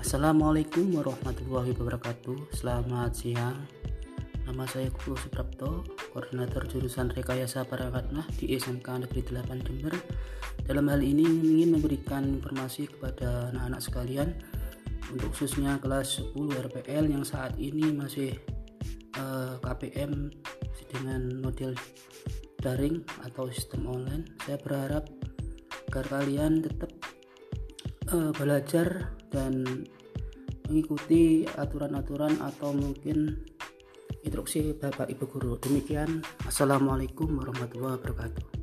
Assalamualaikum warahmatullahi wabarakatuh. Selamat siang. Nama saya Kuku Suprapto Koordinator jurusan Rekayasa Paragatnah di SMK Negeri 8 Jember. Dalam hal ini ingin memberikan informasi kepada anak-anak sekalian. Untuk khususnya kelas 10 RPL yang saat ini masih eh, KPM dengan model daring atau sistem online Saya berharap agar kalian tetap uh, belajar dan mengikuti aturan-aturan atau mungkin instruksi Bapak Ibu guru. Demikian, Assalamualaikum warahmatullahi wabarakatuh.